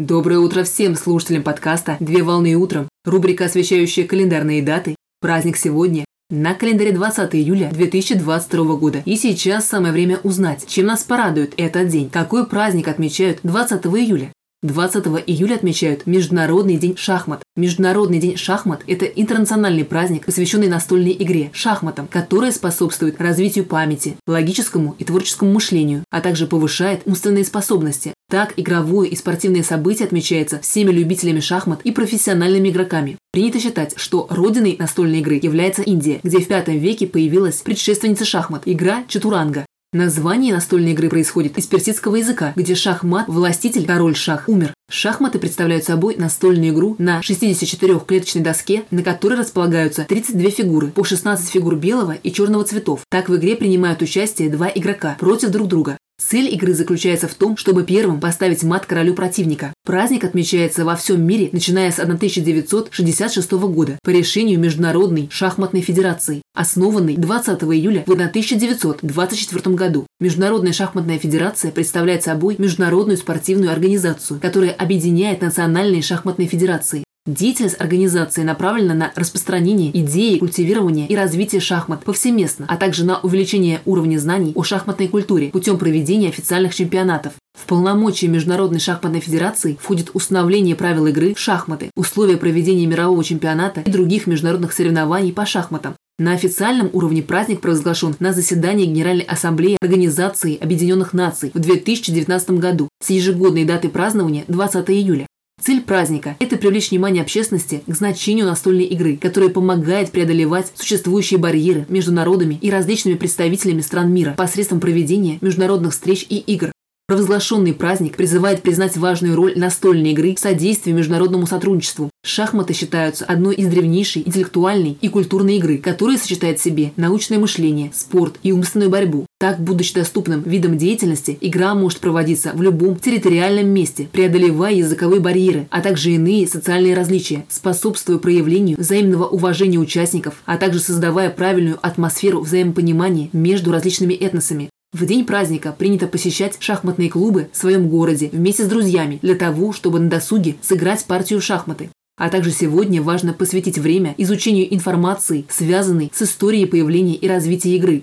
Доброе утро всем слушателям подкаста «Две волны утром». Рубрика, освещающая календарные даты. Праздник сегодня. На календаре 20 июля 2022 года. И сейчас самое время узнать, чем нас порадует этот день. Какой праздник отмечают 20 июля? 20 июля отмечают Международный день шахмат. Международный день шахмат – это интернациональный праздник, посвященный настольной игре – шахматам, которая способствует развитию памяти, логическому и творческому мышлению, а также повышает умственные способности. Так, игровое и спортивное событие отмечается всеми любителями шахмат и профессиональными игроками. Принято считать, что родиной настольной игры является Индия, где в V веке появилась предшественница шахмат – игра Чатуранга. Название настольной игры происходит из персидского языка, где шахмат, властитель, король шах, умер. Шахматы представляют собой настольную игру на 64-клеточной доске, на которой располагаются 32 фигуры, по 16 фигур белого и черного цветов. Так в игре принимают участие два игрока против друг друга. Цель игры заключается в том, чтобы первым поставить мат королю противника. Праздник отмечается во всем мире, начиная с 1966 года по решению Международной шахматной федерации, основанной 20 июля в 1924 году. Международная шахматная федерация представляет собой международную спортивную организацию, которая объединяет национальные шахматные федерации. Деятельность организации направлена на распространение идеи, культивирование и развитие шахмат повсеместно, а также на увеличение уровня знаний о шахматной культуре путем проведения официальных чемпионатов. В полномочия Международной шахматной федерации входит установление правил игры в шахматы, условия проведения мирового чемпионата и других международных соревнований по шахматам. На официальном уровне праздник провозглашен на заседании Генеральной Ассамблеи Организации Объединенных Наций в 2019 году с ежегодной датой празднования 20 июля. Цель праздника – это привлечь внимание общественности к значению настольной игры, которая помогает преодолевать существующие барьеры между народами и различными представителями стран мира посредством проведения международных встреч и игр. Провозглашенный праздник призывает признать важную роль настольной игры в содействии международному сотрудничеству. Шахматы считаются одной из древнейшей интеллектуальной и культурной игры, которая сочетает в себе научное мышление, спорт и умственную борьбу. Так, будучи доступным видом деятельности, игра может проводиться в любом территориальном месте, преодолевая языковые барьеры, а также иные социальные различия, способствуя проявлению взаимного уважения участников, а также создавая правильную атмосферу взаимопонимания между различными этносами. В день праздника принято посещать шахматные клубы в своем городе вместе с друзьями для того, чтобы на досуге сыграть партию шахматы. А также сегодня важно посвятить время изучению информации, связанной с историей появления и развития игры.